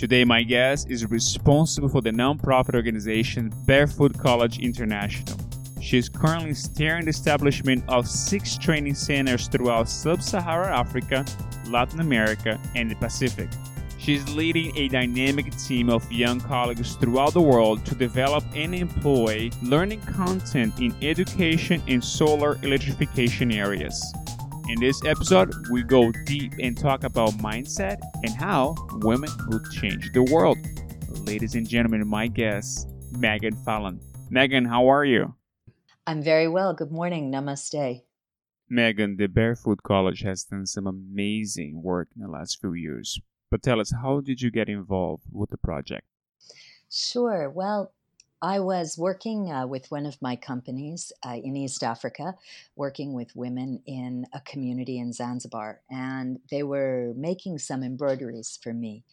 Today, my guest is responsible for the nonprofit organization Barefoot College International. She is currently steering the establishment of six training centers throughout sub Saharan Africa, Latin America, and the Pacific. She is leading a dynamic team of young colleagues throughout the world to develop and employ learning content in education and solar electrification areas. In this episode, we go deep and talk about mindset and how women will change the world. Ladies and gentlemen, my guest, Meagan Fallone. Meagan, how are you? I'm very well. Good morning. Namaste. Meagan, the Barefoot College has done some amazing work in the last few years. But tell us, how did you get involved with the project? Sure. Well, I was working uh, with one of my companies uh, in East Africa, working with women in a community in Zanzibar, and they were making some embroideries for me.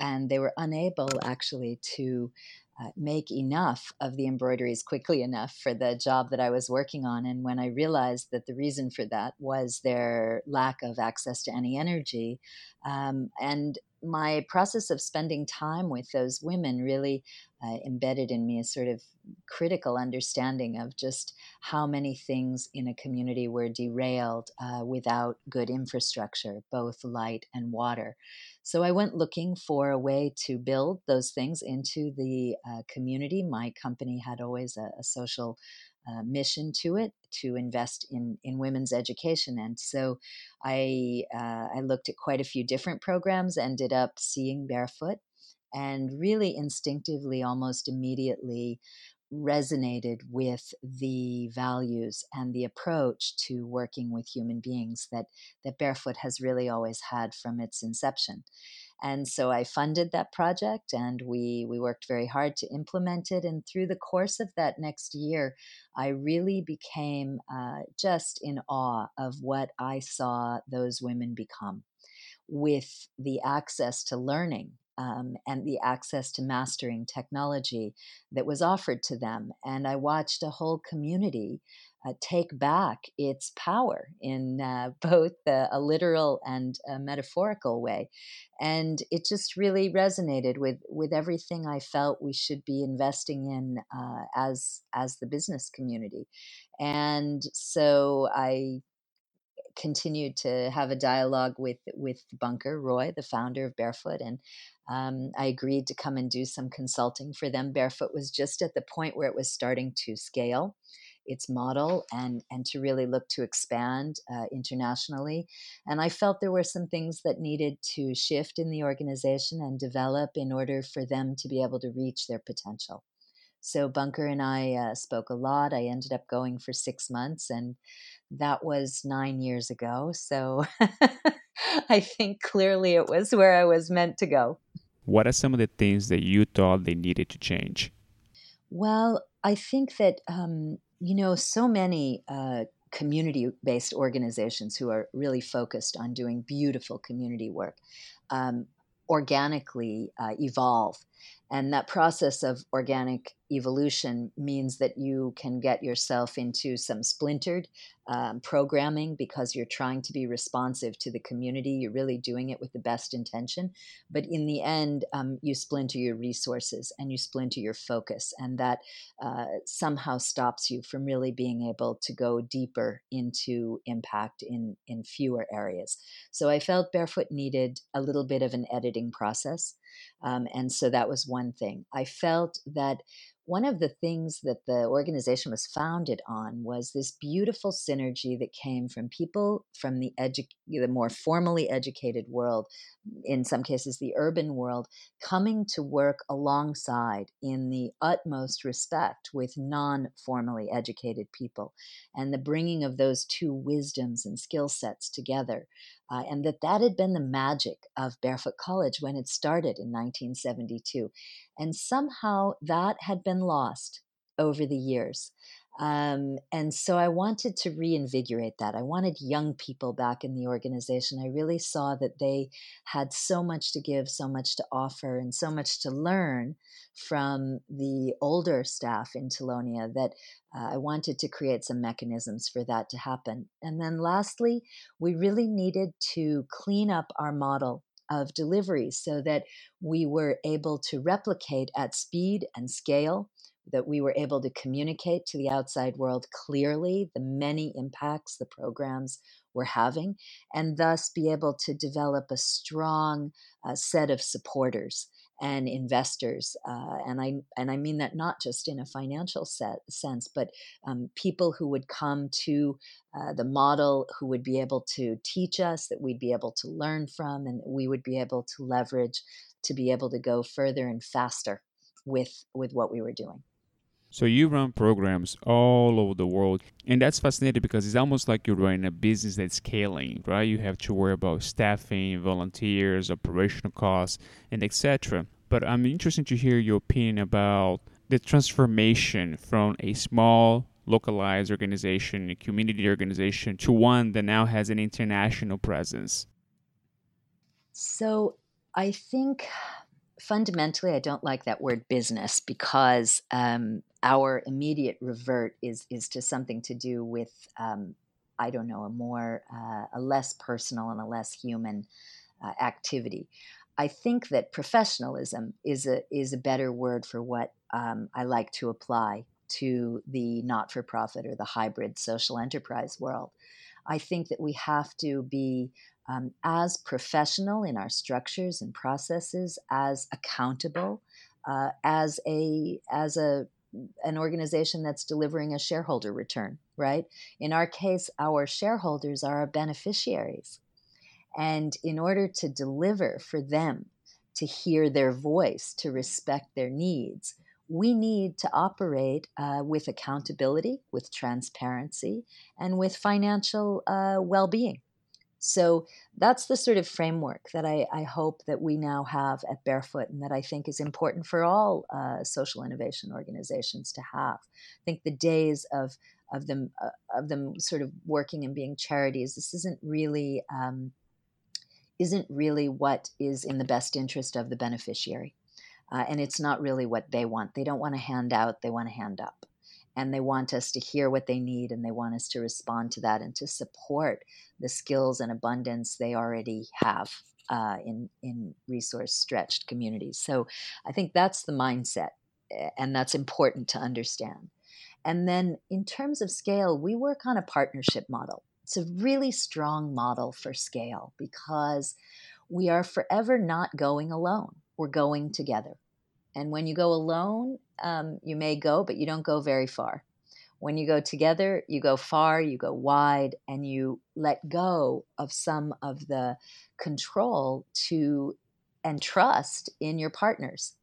And they were unable actually to uh, make enough of the embroideries quickly enough for the job that I was working on. And when I realized that the reason for that was their lack of access to any energy, um, and my process of spending time with those women really uh, embedded in me a sort of critical understanding of just how many things in a community were derailed uh, without good infrastructure, both light and water. So I went looking for a way to build those things into the uh, community. My company had always a, a social uh, mission to it to invest in in women's education, and so I uh, I looked at quite a few different programs. Ended up seeing Barefoot, and really instinctively, almost immediately, resonated with the values and the approach to working with human beings that that Barefoot has really always had from its inception. And so I funded that project and we, we worked very hard to implement it. And through the course of that next year, I really became uh, just in awe of what I saw those women become with the access to learning um, and the access to mastering technology that was offered to them. And I watched a whole community uh, take back its power in uh, both a literal and a metaphorical way. And it just really resonated with, with everything I felt we should be investing in uh, as, as the business community. And so I continued to have a dialogue with with Bunker Roy, the founder of Barefoot, and um, I agreed to come and do some consulting for them. Barefoot was just at the point where it was starting to scale its model and and to really look to expand uh, internationally. And I felt there were some things that needed to shift in the organization and develop in order for them to be able to reach their potential. So Bunker and I uh, spoke a lot. I ended up going for six months, and that was nine years ago. So I think clearly it was where I was meant to go. What are some of the things that you thought they needed to change? Well, I think that um, you know, so many uh, community based organizations who are really focused on doing beautiful community work um, organically uh, evolve. And that process of organic evolution means that you can get yourself into some splintered um, programming because you're trying to be responsive to the community. You're really doing it with the best intention. But in the end, um, you splinter your resources and you splinter your focus. And that uh, somehow stops you from really being able to go deeper into impact in, in fewer areas. So I felt Barefoot needed a little bit of an editing process. Um, and so that was one thing. I felt that one of the things that the organization was founded on was this beautiful synergy that came from people from the edu- the more formally educated world in some cases the urban world coming to work alongside in the utmost respect with non-formally educated people and the bringing of those two wisdoms and skill sets together uh, and that that had been the magic of barefoot college when it started in 1972 and somehow that had been lost over the years. Um, and so I wanted to reinvigorate that. I wanted young people back in the organization. I really saw that they had so much to give, so much to offer, and so much to learn from the older staff in Tilonia that uh, I wanted to create some mechanisms for that to happen. And then lastly, we really needed to clean up our model of delivery so that we were able to replicate at speed and scale that we were able to communicate to the outside world clearly the many impacts the programs were having, and thus be able to develop a strong uh, set of supporters and investors. Uh, and I and I mean that not just in a financial set, sense, but um, people who would come to uh, the model, who would be able to teach us, that we'd be able to learn from, and we would be able to leverage to be able to go further and faster with with what we were doing. So you run programs all over the world, and that's fascinating because it's almost like you're running a business that's scaling, right? You have to worry about staffing, volunteers, operational costs, and etc. But I'm interested to hear your opinion about the transformation from a small localized organization, a community organization, to one that now has an international presence? So I think fundamentally, I don't like that word business because um, our immediate revert is is to something to do with um, I don't know a more uh, a less personal and a less human uh, activity. I think that professionalism is a is a better word for what um, I like to apply to the not for profit or the hybrid social enterprise world. I think that we have to be um, as professional in our structures and processes, as accountable, uh, as a as a an organization that's delivering a shareholder return, right? In our case, our shareholders are our beneficiaries. And in order to deliver for them, to hear their voice, to respect their needs, we need to operate uh, with accountability, with transparency, and with financial uh, well being. So that's the sort of framework that I, I, hope that we now have at Barefoot and that I think is important for all uh, social innovation organizations to have. I think the days of of them uh, of them sort of working and being charities, this isn't really um, isn't really what is in the best interest of the beneficiary. Uh, and it's not really what they want. They don't want to hand out, they want to hand up and they want us to hear what they need and they want us to respond to that and to support the skills and abundance they already have uh, in in resource stretched communities. So I think that's the mindset, and that's important to understand. And then in terms of scale, we work on a partnership model. It's a really strong model for scale because we are forever not going alone. We're going together. And when you go alone, um, you may go, but you don't go very far. When you go together, you go far, you go wide, and you let go of some of the control to and trust in your partners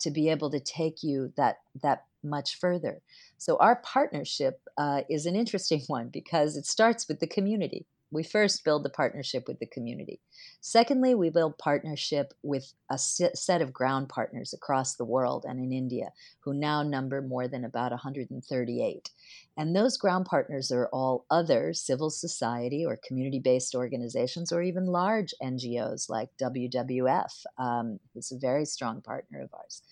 to be able to take you that that much further. So our partnership uh, is an interesting one because it starts with the community. We first build the partnership with the community. Secondly, we build partnership with a set of ground partners across the world and in India, who now number more than about 138. And those ground partners are all other civil society or community based organizations, or even large NGOs like WWF, um, who's a very strong partner of ours.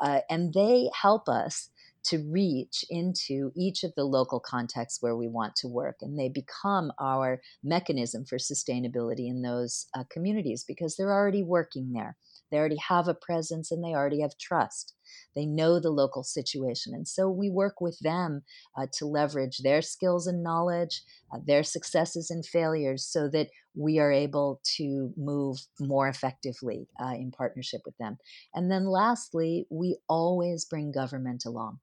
Uh, and they help us to reach into each of the local contexts where we want to work. And they become our mechanism for sustainability in those uh, communities because they're already working there. They already have a presence and they already have trust. They know the local situation. And so we work with them uh, to leverage their skills and knowledge, uh, their successes and failures, so that we are able to move more effectively uh, in partnership with them. And then lastly, we always bring government along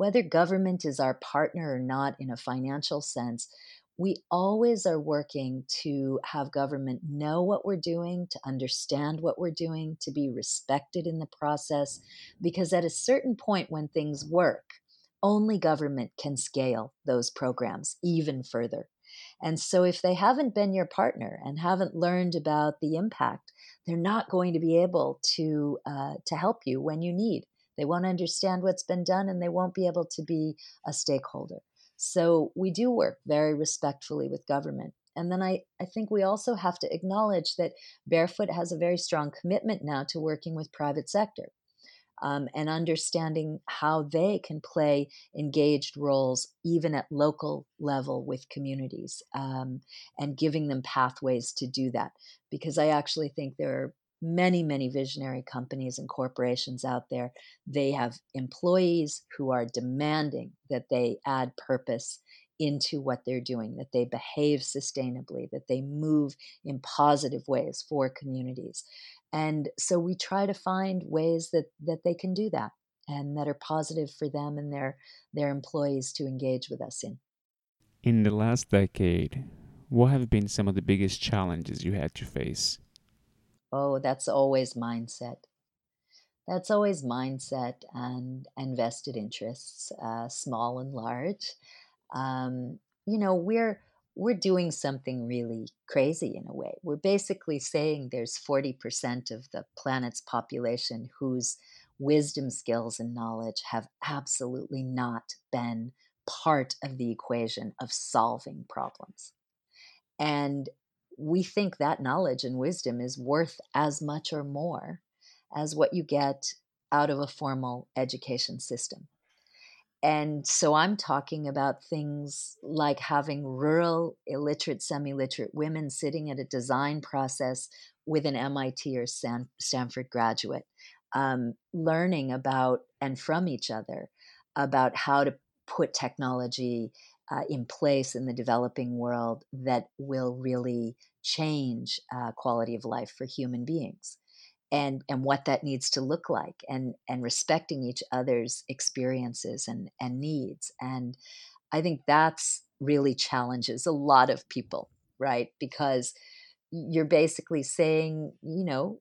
whether government is our partner or not in a financial sense, we always are working to have government know what we're doing, to understand what we're doing, to be respected in the process. Because at a certain point when things work, only government can scale those programs even further. And so, if they haven't been your partner and haven't learned about the impact, they're not going to be able to uh, to help you when you need. They won't understand what's been done and they won't be able to be a stakeholder. So we do work very respectfully with government. And then I, I think we also have to acknowledge that Barefoot has a very strong commitment now to working with private sector. um, and understanding how they can play engaged roles even at local level with communities um, and giving them pathways to do that. Because I actually think there are many, many visionary companies and corporations out there. They have employees who are demanding that they add purpose into what they're doing, that they behave sustainably, that they move in positive ways for communities. And so we try to find ways that, that they can do that and that are positive for them and their, their employees to engage with us in. In the last decade, what have been some of the biggest challenges you had to face? Oh, that's always mindset. That's always mindset and, and vested interests, uh, small and large. Um, you know, we're we're doing something really crazy in a way. We're basically saying there's 40% of the planet's population whose wisdom, skills, and knowledge have absolutely not been part of the equation of solving problems. And we think that knowledge and wisdom is worth as much or more as what you get out of a formal education system. And so I'm talking about things like having rural, illiterate, semi literate women sitting at a design process with an MIT or Stan- Stanford graduate, um, learning about and from each other about how to put technology uh, in place in the developing world that will really change uh, quality of life for human beings and and what that needs to look like and and respecting each other's experiences and and needs and i think that's really challenges a lot of people right? Because you're basically saying you know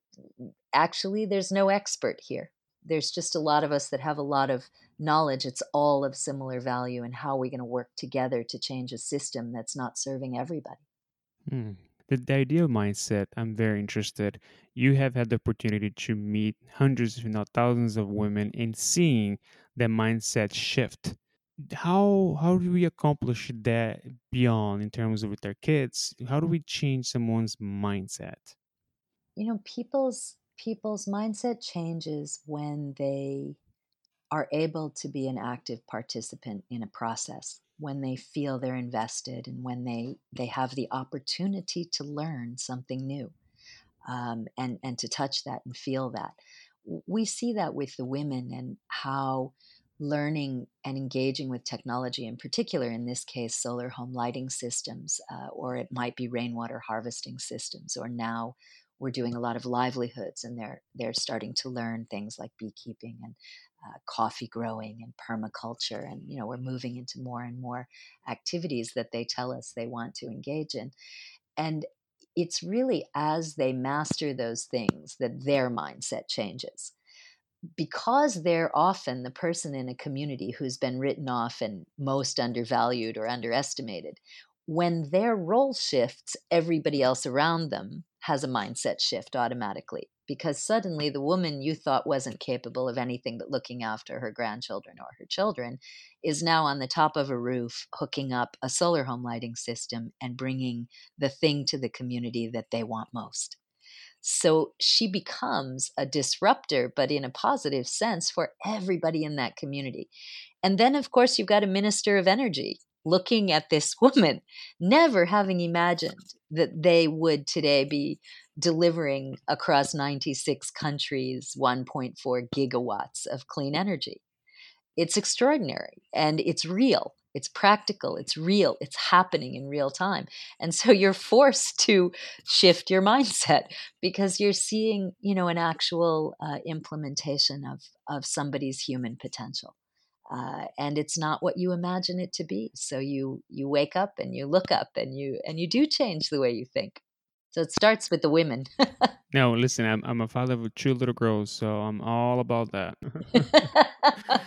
actually there's no expert here. There's just a lot of us that have a lot of knowledge. It's all of similar value and how are we going to work together to change a system that's not serving everybody? Hmm. The, the ideal mindset i'm very interested. You have had the opportunity to meet hundreds if not thousands of women and seeing the mindset shift. How how do we accomplish that beyond in terms of with our kids? How do we change someone's mindset? You know people's people's mindset changes when they are able to be an active participant in a process when they feel they're invested and when they they have the opportunity to learn something new um, and and to touch that and feel that. We see that with the women and how learning and engaging with technology in particular in this case solar home lighting systems uh, or it might be rainwater harvesting systems or now we're doing a lot of livelihoods and they're they're starting to learn things like beekeeping and uh, coffee growing and permaculture and you know we're moving into more and more activities that they tell us they want to engage in. And it's really as they master those things that their mindset changes. Because they're often the person in a community who's been written off and most undervalued or underestimated when their role shifts everybody else around them has a mindset shift automatically because suddenly the woman you thought wasn't capable of anything but looking after her grandchildren or her children is now on the top of a roof hooking up a solar home lighting system and bringing the thing to the community that they want most. So she becomes a disruptor, but in a positive sense for everybody in that community. And then, of course, you've got a minister of energy looking at this woman, never having imagined that they would today be delivering across 96 countries 1.4 gigawatts of clean energy. It's extraordinary and it's real. It's practical, it's real, it's happening in real time. And so you're forced to shift your mindset because you're seeing, you know, an actual uh, implementation of, of somebody's human potential uh, and it's not what you imagine it to be. So you you wake up and you look up and you and you do change the way you think. So it starts with the women. No listen I'm, I'm a father of two little girls so i'm all about that.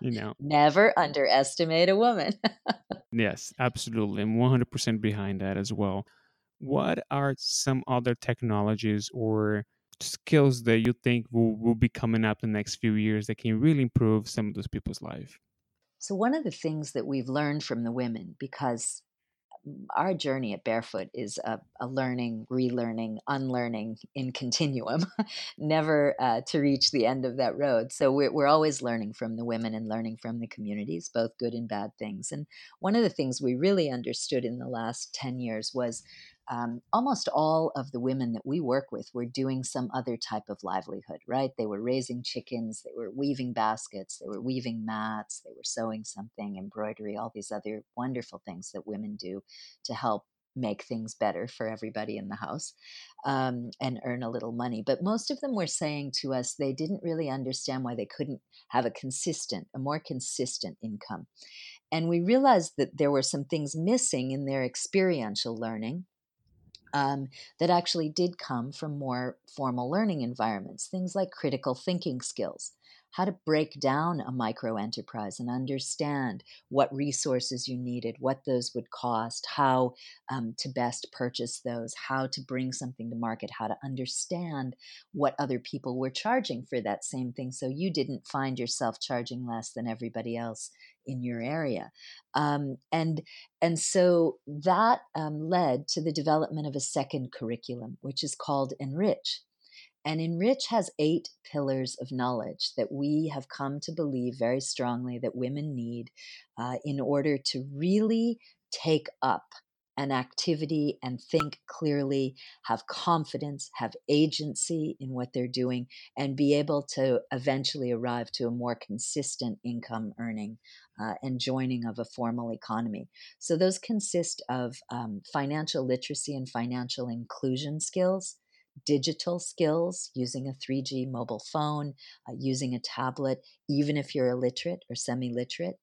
You know. Never underestimate a woman. Yes absolutely i'm 100% behind that as well. What are some other technologies or skills that you think will, will be coming up the next few years that can really improve some of those people's life? So, one of the things that we've learned from the women, because our journey at Barefoot is a, a learning, relearning, unlearning in continuum, never uh, to reach the end of that road. So we're, we're always learning from the women and learning from the communities, both good and bad things. And one of the things we really understood in the last 10 years was um, almost all of the women that we work with were doing some other type of livelihood, right? They were raising chickens, they were weaving baskets, they were weaving mats, they were sewing something, embroidery, all these other wonderful things that women do to help make things better for everybody in the house um, and earn a little money. But most of them were saying to us they didn't really understand why they couldn't have a consistent, a more consistent income. And we realized that there were some things missing in their experiential learning um, that actually did come from more formal learning environments, things like critical thinking skills, how to break down a micro enterprise and understand what resources you needed, what those would cost, how um, to best purchase those, how to bring something to market, how to understand what other people were charging for that same thing so you didn't find yourself charging less than everybody else in your area. Um, and and so that um, led to the development of a second curriculum, which is called Enrich. And Enrich has eight pillars of knowledge that we have come to believe very strongly that women need uh, in order to really take up an activity and think clearly, have confidence, have agency in what they're doing, and be able to eventually arrive to a more consistent income earning uh, and joining of a formal economy. So, those consist of um, financial literacy and financial inclusion skills digital skills using a 3G mobile phone, uh, using a tablet, even if you're illiterate or semi literate,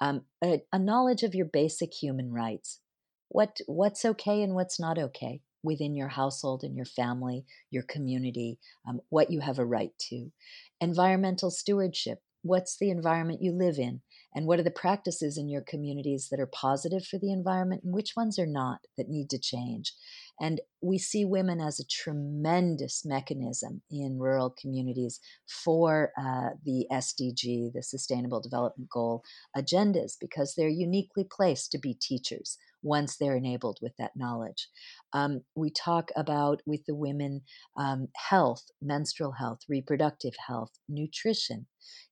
um, a, a knowledge of your basic human rights. What, what's okay and what's not okay within your household and your family, your community, um, what you have a right to. Environmental stewardship. What's the environment you live in? And what are the practices in your communities that are positive for the environment and which ones are not that need to change? And we see women as a tremendous mechanism in rural communities for uh, the SDG, the Sustainable Development Goal agendas, because they're uniquely placed to be teachers once they're enabled with that knowledge. Um, we talk about with the women um, health, menstrual health, reproductive health, nutrition,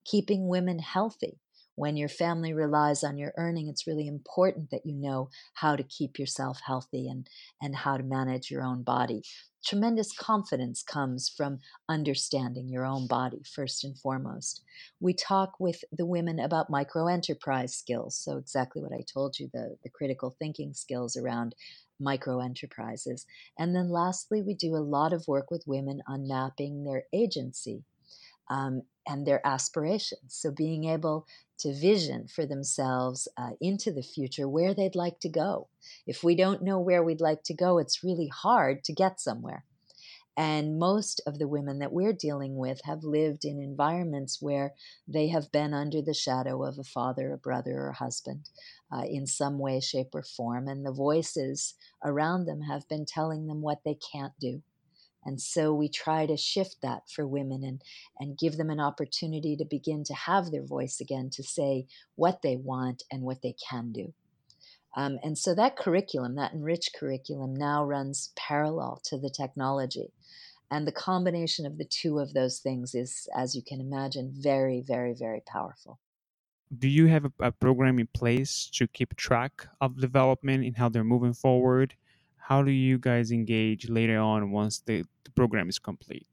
keeping women healthy when your family relies on your earning, it's really important that you know how to keep yourself healthy and, and how to manage your own body. Tremendous confidence comes from understanding your own body, first and foremost. We talk with the women about micro enterprise skills. So, exactly what I told you the, the critical thinking skills around micro enterprises. And then, lastly, we do a lot of work with women on mapping their agency um, and their aspirations. So, being able to vision for themselves uh, into the future where they'd like to go. If we don't know where we'd like to go, it's really hard to get somewhere. And most of the women that we're dealing with have lived in environments where they have been under the shadow of a father, a brother, or husband uh, in some way, shape, or form. And the voices around them have been telling them what they can't do and so we try to shift that for women and, and give them an opportunity to begin to have their voice again, to say what they want and what they can do. Um, and so that curriculum, that enriched curriculum, now runs parallel to the technology. And the combination of the two of those things is, as you can imagine, very, very, very powerful. Do you have a, a program in place to keep track of development and how they're moving forward? How do you guys engage later on once the, the program is complete?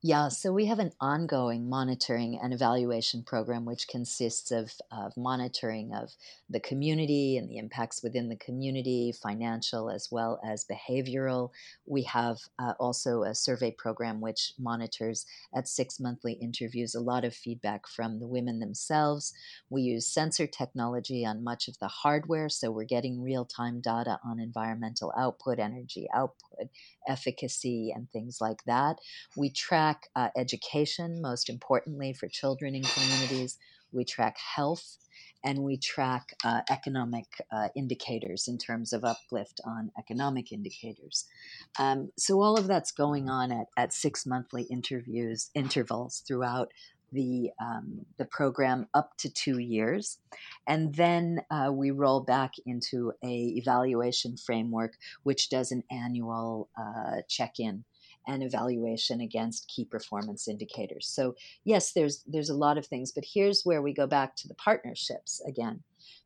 Yeah, so we have an ongoing monitoring and evaluation program, which consists of, of monitoring of the community and the impacts within the community, financial as well as behavioral. We have uh, also a survey program which monitors at six monthly interviews a lot of feedback from the women themselves. We use sensor technology on much of the hardware, so we're getting real time data on environmental output, energy output, efficacy, and things like that. We track uh, education, most importantly for children in communities. We track health and we track uh, economic uh, indicators in terms of uplift on economic indicators. Um, so all of that's going on at, at six monthly interviews intervals throughout the um, the program up to two years, and then uh, we roll back into a evaluation framework, which does an annual uh, check in and evaluation against key performance indicators. So yes, there's there's a lot of things, but here's where we go back to the partnerships again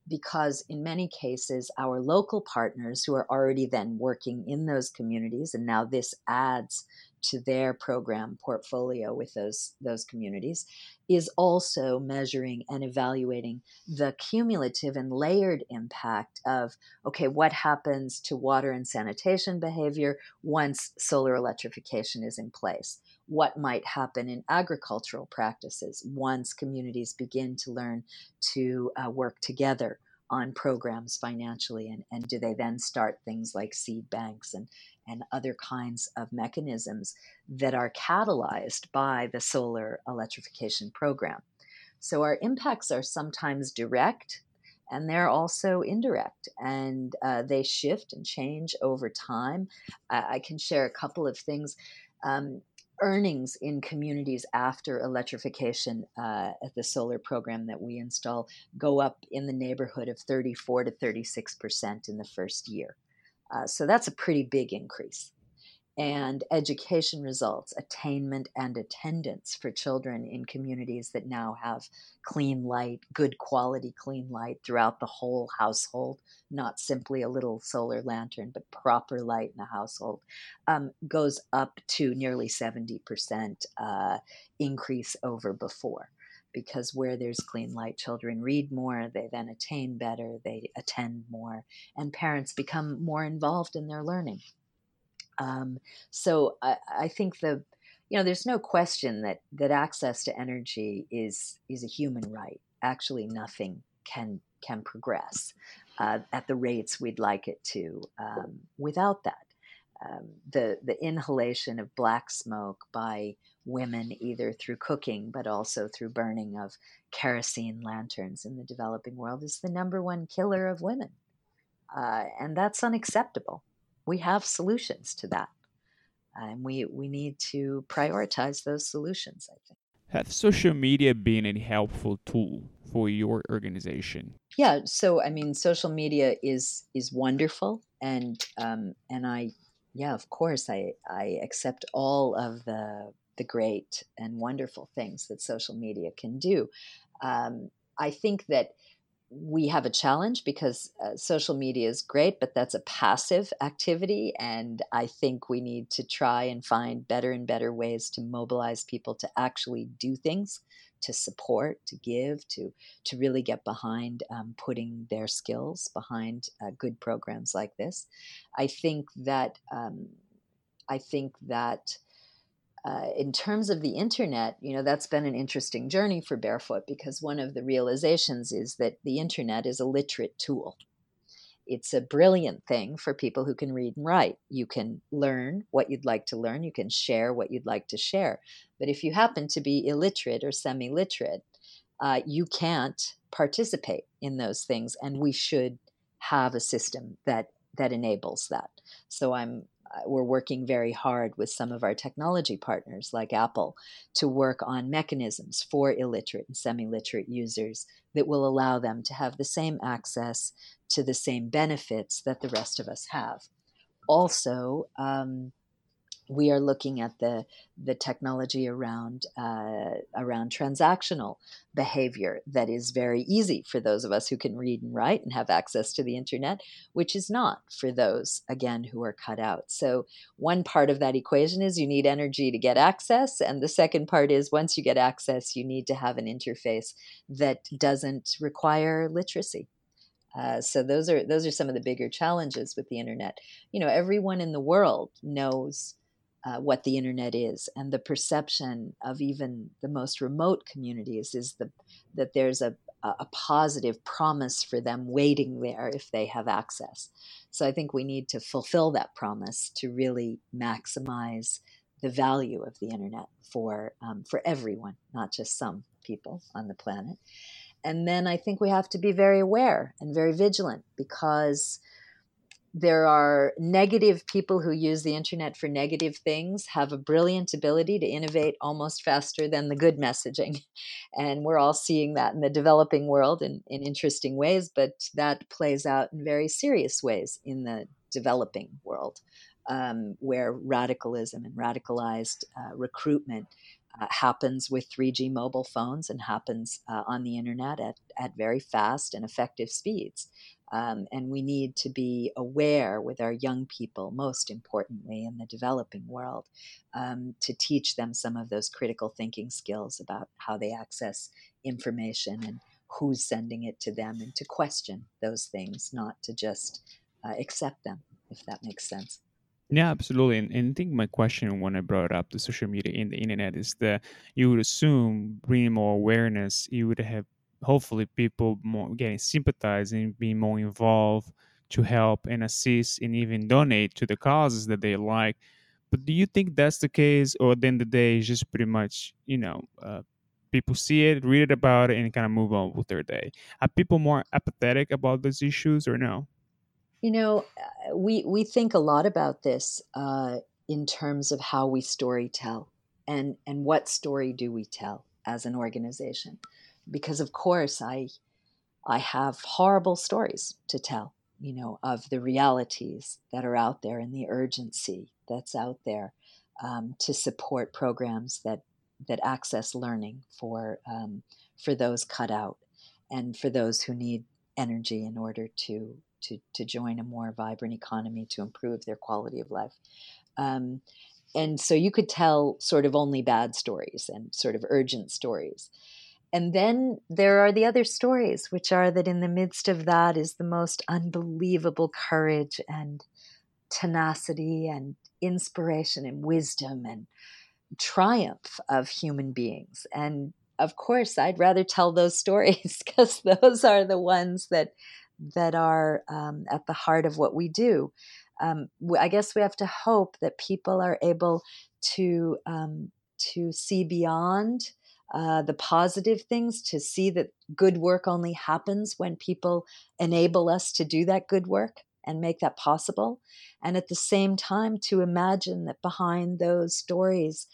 because in many cases, our local partners who are already then working in those communities, and now this adds to their program portfolio with those those communities is also measuring and evaluating the cumulative and layered impact of okay what happens to water and sanitation behavior once solar electrification is in place? What might happen in agricultural practices once communities begin to learn to uh, work together on programs financially and, and do they then start things like seed banks and, and other kinds of mechanisms that are catalyzed by the solar electrification program. So our impacts are sometimes direct and they're also indirect and uh, they shift and change over time. I, can share a couple of things. Um, earnings in communities after electrification uh, at the solar program that we install go up in the neighborhood of 34 to 36 percent in the first year. Uh, so that's a pretty big increase and education results, attainment and attendance for children in communities that now have clean light, good quality clean light throughout the whole household, not simply a little solar lantern, but proper light in the household, um, goes up to nearly 70% uh, increase over before. Because where there's clean light, children read more, they then attain better, they attend more, and parents become more involved in their learning. Um, so I, I think the you know there's no question that that access to energy is is a human right. Actually, nothing can can progress uh, at the rates we'd like it to um, without that. Um, the the inhalation of black smoke by women either through cooking but also through burning of kerosene lanterns in the developing world is the number one killer of women uh, and that's unacceptable we have solutions to that. And we, we need to prioritize those solutions, I think. Have social media been a helpful tool for your organization? Yeah, so I mean, social media is is wonderful, and um, and I, yeah, of course, I I accept all of the the great and wonderful things that social media can do. Um, I think that we have a challenge because uh, social media is great, but that's a passive activity. And I think we need to try and find better and better ways to mobilize people to actually do things, to support, to give, to, to really get behind um, putting their skills behind uh, good programs like this. I think that, um, I think that uh, in terms of the internet, you know, that's been an interesting journey for Barefoot because one of the realizations is that the internet is a literate tool. It's a brilliant thing for people who can read and write. You can learn what you'd like to learn, you can share what you'd like to share. But if you happen to be illiterate or semi literate, uh, you can't participate in those things, and we should have a system that that enables that. So I'm we're working very hard with some of our technology partners like Apple to work on mechanisms for illiterate and semi literate users that will allow them to have the same access to the same benefits that the rest of us have. Also, um, we are looking at the the technology around uh, around transactional behavior that is very easy for those of us who can read and write and have access to the internet, which is not for those again who are cut out. So one part of that equation is you need energy to get access, and the second part is once you get access, you need to have an interface that doesn't require literacy. Uh, so those are those are some of the bigger challenges with the internet. You know, everyone in the world knows uh, what the internet is and the perception of even the most remote communities is the, that there's a, a positive promise for them waiting there if they have access. So I think we need to fulfill that promise to really maximize the value of the internet for um, for everyone, not just some people on the planet. And then I think we have to be very aware and very vigilant because there are negative people who use the internet for negative things have a brilliant ability to innovate almost faster than the good messaging and we're all seeing that in the developing world in, in interesting ways but that plays out in very serious ways in the developing world um, where radicalism and radicalized uh, recruitment uh, happens with 3G mobile phones and happens uh, on the internet at, at very fast and effective speeds. Um, and we need to be aware with our young people, most importantly in the developing world, um, to teach them some of those critical thinking skills about how they access information and who's sending it to them, and to question those things, not to just uh, accept them, if that makes sense. Yeah, absolutely. And, and I think my question when I brought up the social media in the internet is that you would assume bringing more awareness, you would have hopefully people more getting sympathized and being more involved to help and assist and even donate to the causes that they like. But do you think that's the case, or at the end of the day just pretty much, you know, uh, people see it, read it about it, and kind of move on with their day? Are people more apathetic about those issues, or no? You know, uh, we we think a lot about this uh, in terms of how we story tell, and and what story do we tell as an organization? Because of course, I I have horrible stories to tell, you know, of the realities that are out there and the urgency that's out there um, to support programs that that access learning for um, for those cut out and for those who need energy in order to to, to join a more vibrant economy to improve their quality of life. Um, and so you could tell sort of only bad stories and sort of urgent stories. And then there are the other stories, which are that in the midst of that is the most unbelievable courage and tenacity and inspiration and wisdom and triumph of human beings. And of course, I'd rather tell those stories because those are the ones that that are um, at the heart of what we do. Um, I guess we have to hope that people are able to um, to see beyond uh, the positive things, to see that good work only happens when people enable us to do that good work and make that possible, and at the same time to imagine that behind those stories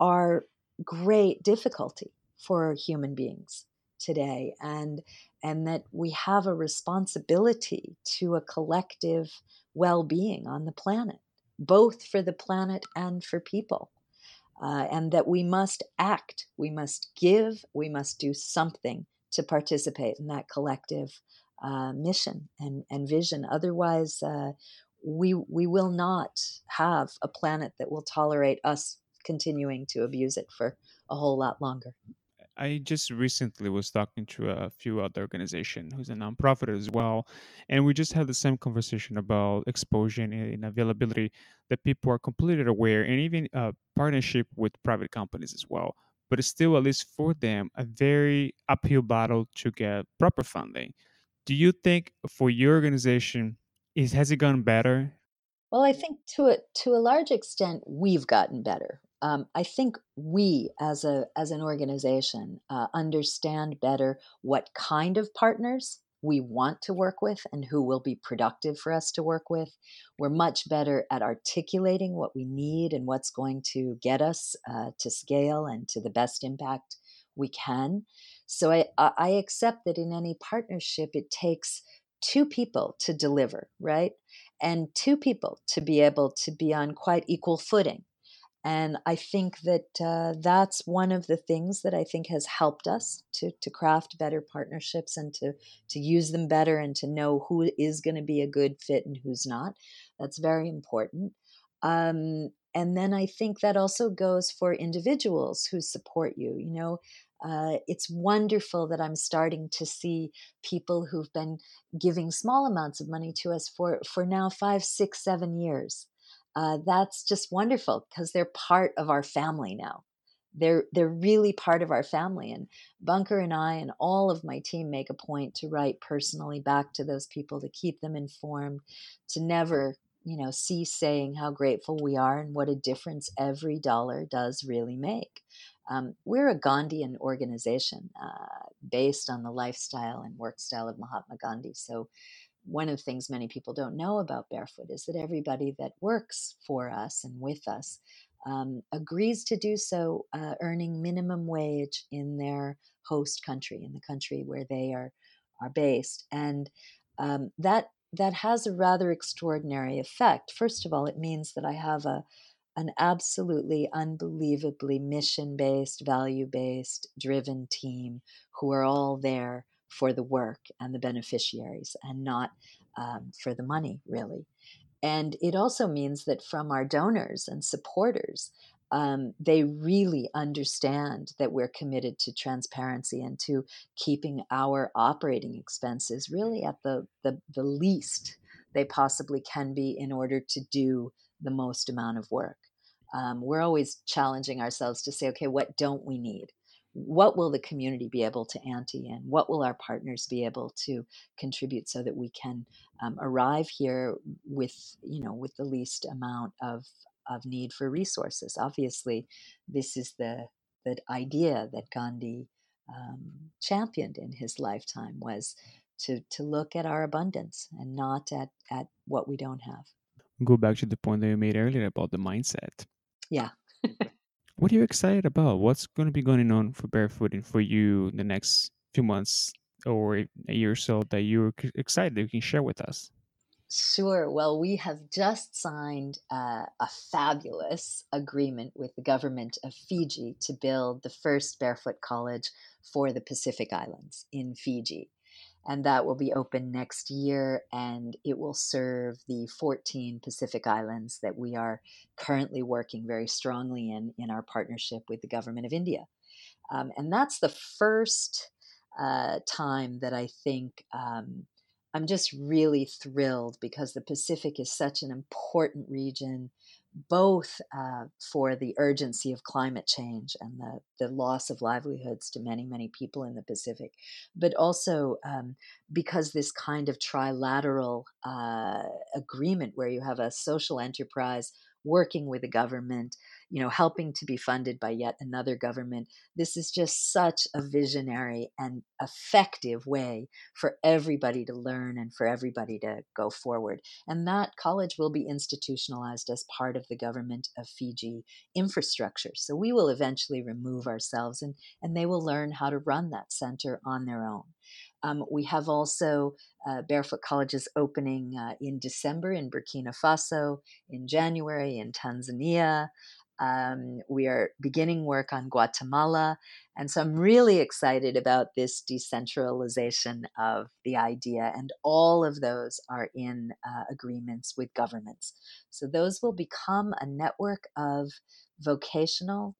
are great difficulty for human beings today and and that we have a responsibility to a collective well-being on the planet both for the planet and for people uh, and that we must act we must give we must do something to participate in that collective uh, mission and, and vision. Otherwise uh, we we will not have a planet that will tolerate us continuing to abuse it for a whole lot longer I just recently was talking to a few other organization who's a nonprofit as well, and we just had the same conversation about exposure and availability that people are completely aware, and even a partnership with private companies as well. But it's still, at least for them, a very uphill battle to get proper funding. Do you think for your organization, is has it gone better? Well, I think to a to a large extent, we've gotten better um, I think we as a as an organization uh, understand better what kind of partners we want to work with and who will be productive for us to work with. We're much better at articulating what we need and what's going to get us uh, to scale and to the best impact we can. So I, I accept that in any partnership, it takes two people to deliver, right? And two people to be able to be on quite equal footing and I think that uh, that's one of the things that I think has helped us to, to craft better partnerships and to, to use them better and to know who is going to be a good fit and who's not. That's very important. Um, and then I think that also goes for individuals who support you. You know, uh, it's wonderful that I'm starting to see people who've been giving small amounts of money to us for, for now five, six, seven years uh, that's just wonderful because they're part of our family now. They're they're really part of our family, and Bunker and I and all of my team make a point to write personally back to those people to keep them informed, to never you know cease saying how grateful we are and what a difference every dollar does really make. Um, we're a Gandhian organization uh, based on the lifestyle and work style of Mahatma Gandhi, so one of the things many people don't know about Barefoot is that everybody that works for us and with us um, agrees to do so uh, earning minimum wage in their host country, in the country where they are, are based. And um, that, that has a rather extraordinary effect. First of all, it means that I have a, an absolutely unbelievably mission based, value based, driven team who are all there for the work and the beneficiaries and not um, for the money, really. And it also means that from our donors and supporters, um, they really understand that we're committed to transparency and to keeping our operating expenses really at the, the, the least they possibly can be in order to do the most amount of work. Um, we're always challenging ourselves to say, okay, what don't we need? What will the community be able to ante in? What will our partners be able to contribute so that we can um, arrive here with, you know, with the least amount of of need for resources? Obviously, this is the the idea that Gandhi um, championed in his lifetime was to to look at our abundance and not at at what we don't have. Go back to the point that you made earlier about the mindset. Yeah. What are you excited about? What's going to be going on for barefooting for you in the next few months or a year or so that you're excited that you can share with us? Sure. Well, we have just signed uh, a fabulous agreement with the government of Fiji to build the first barefoot college for the Pacific Islands in Fiji and that will be open next year and it will serve the 14 pacific islands that we are currently working very strongly in in our partnership with the government of india. Um, and that's the first uh, time that i think um, i'm just really thrilled because the pacific is such an important region both uh, for the urgency of climate change and the, the loss of livelihoods to many, many people in the Pacific, but also um, because this kind of trilateral uh, agreement where you have a social enterprise working with the government, you know, helping to be funded by yet another government. This is just such a visionary and effective way for everybody to learn and for everybody to go forward. And that college will be institutionalized as part of the government of Fiji infrastructure. So we will eventually remove ourselves and, and they will learn how to run that center on their own. Um, we have also uh, Barefoot Colleges opening uh, in December in Burkina Faso, in January in Tanzania. Um, we are beginning work on Guatemala. And so I'm really excited about this decentralization of the idea. And all of those are in uh, agreements with governments. So those will become a network of vocational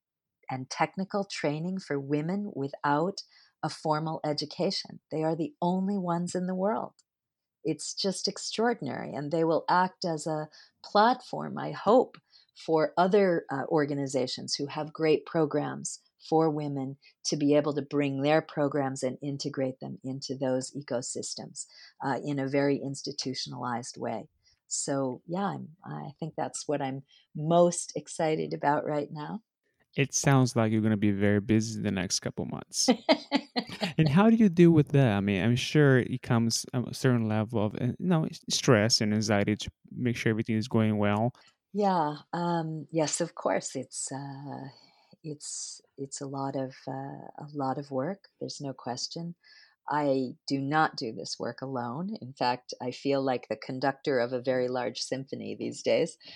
and technical training for women without a formal education. They are the only ones in the world. It's just extraordinary. And they will act as a platform, I hope, for other uh, organizations who have great programs for women to be able to bring their programs and integrate them into those ecosystems uh, in a very institutionalized way. So, yeah, I'm, I think that's what I'm most excited about right now. It sounds like you're going to be very busy the next couple months. and how do you deal with that? I mean, I'm sure it comes a certain level of uh, you know stress and anxiety to make sure everything is going well. Yeah. Um, yes, of course. It's uh, it's it's a lot of uh, a lot of work. There's no question. I do not do this work alone. In fact, I feel like the conductor of a very large symphony these days.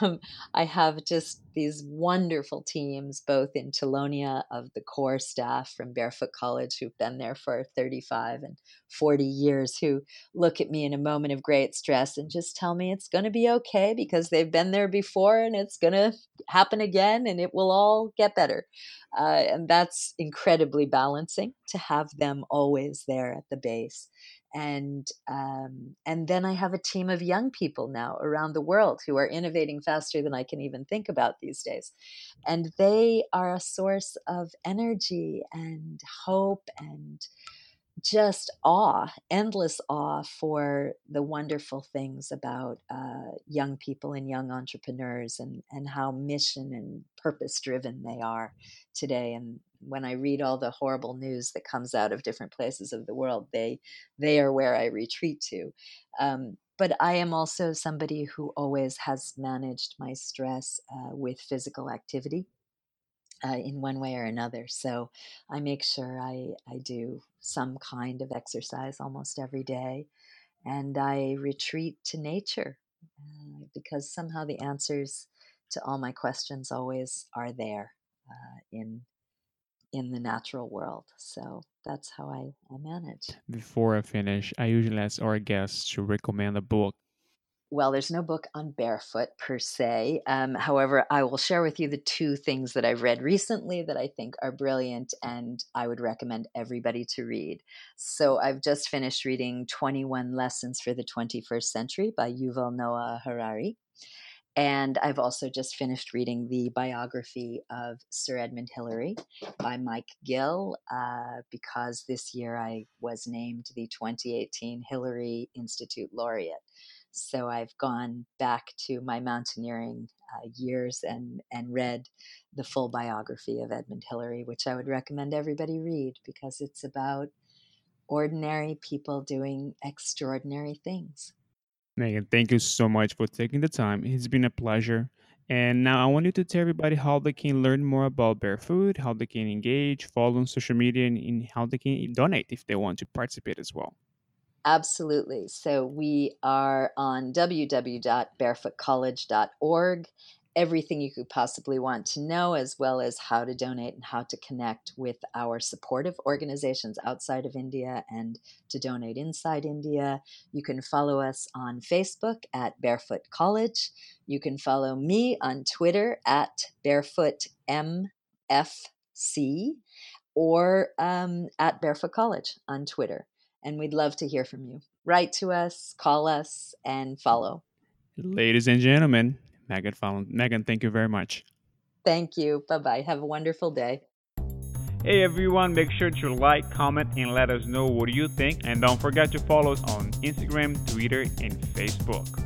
Um, I have just these wonderful teams, both in Tilonia of the core staff from Barefoot College, who've been there for 35 and 40 years, who look at me in a moment of great stress and just tell me it's going to be okay because they've been there before and it's going to happen again and it will all get better. Uh, and that's incredibly balancing to have them always there at the base and um, and then I have a team of young people now around the world who are innovating faster than I can even think about these days, and they are a source of energy and hope and just awe, endless awe for the wonderful things about uh, young people and young entrepreneurs and, and how mission and purpose driven they are today. And when I read all the horrible news that comes out of different places of the world, they they are where I retreat to. Um, but I am also somebody who always has managed my stress uh, with physical activity uh, in one way or another. So I make sure I, I do some kind of exercise almost every day. And I retreat to nature uh, because somehow the answers to all my questions always are there uh, in in the natural world. So that's how I, I manage. Before I finish, I usually ask our guests to recommend a book well, there's no book on barefoot per se. Um, however, I will share with you the two things that I've read recently that I think are brilliant and I would recommend everybody to read. So I've just finished reading 21 Lessons for the 21st Century by Yuval Noah Harari. And I've also just finished reading the biography of Sir Edmund Hillary by Mike Gill uh, because this year I was named the 2018 Hillary Institute Laureate. So I've gone back to my mountaineering uh, years and, and read the full biography of Edmund Hillary, which I would recommend everybody read because it's about ordinary people doing extraordinary things. Meagan, thank you so much for taking the time. It's been a pleasure. And now I want you to tell everybody how they can learn more about Barefoot, how they can engage, follow on social media, and, how they can donate if they want to participate as well. Absolutely. So we are on www.barefootcollege.org. Everything you could possibly want to know, as well as how to donate and how to connect with our supportive organizations outside of India and to donate inside India. You can follow us on Facebook at Barefoot College. You can follow me on Twitter at BarefootMFC or um, at Barefoot College on Twitter and we'd love to hear from you. Write to us, call us, and follow. Ladies and gentlemen, Meagan Fallone. Meagan, thank you very much. Thank you. Bye bye. Have a wonderful day. Hey everyone, make sure to like, comment, and let us know what you think. And don't forget to follow us on Instagram, Twitter, and Facebook.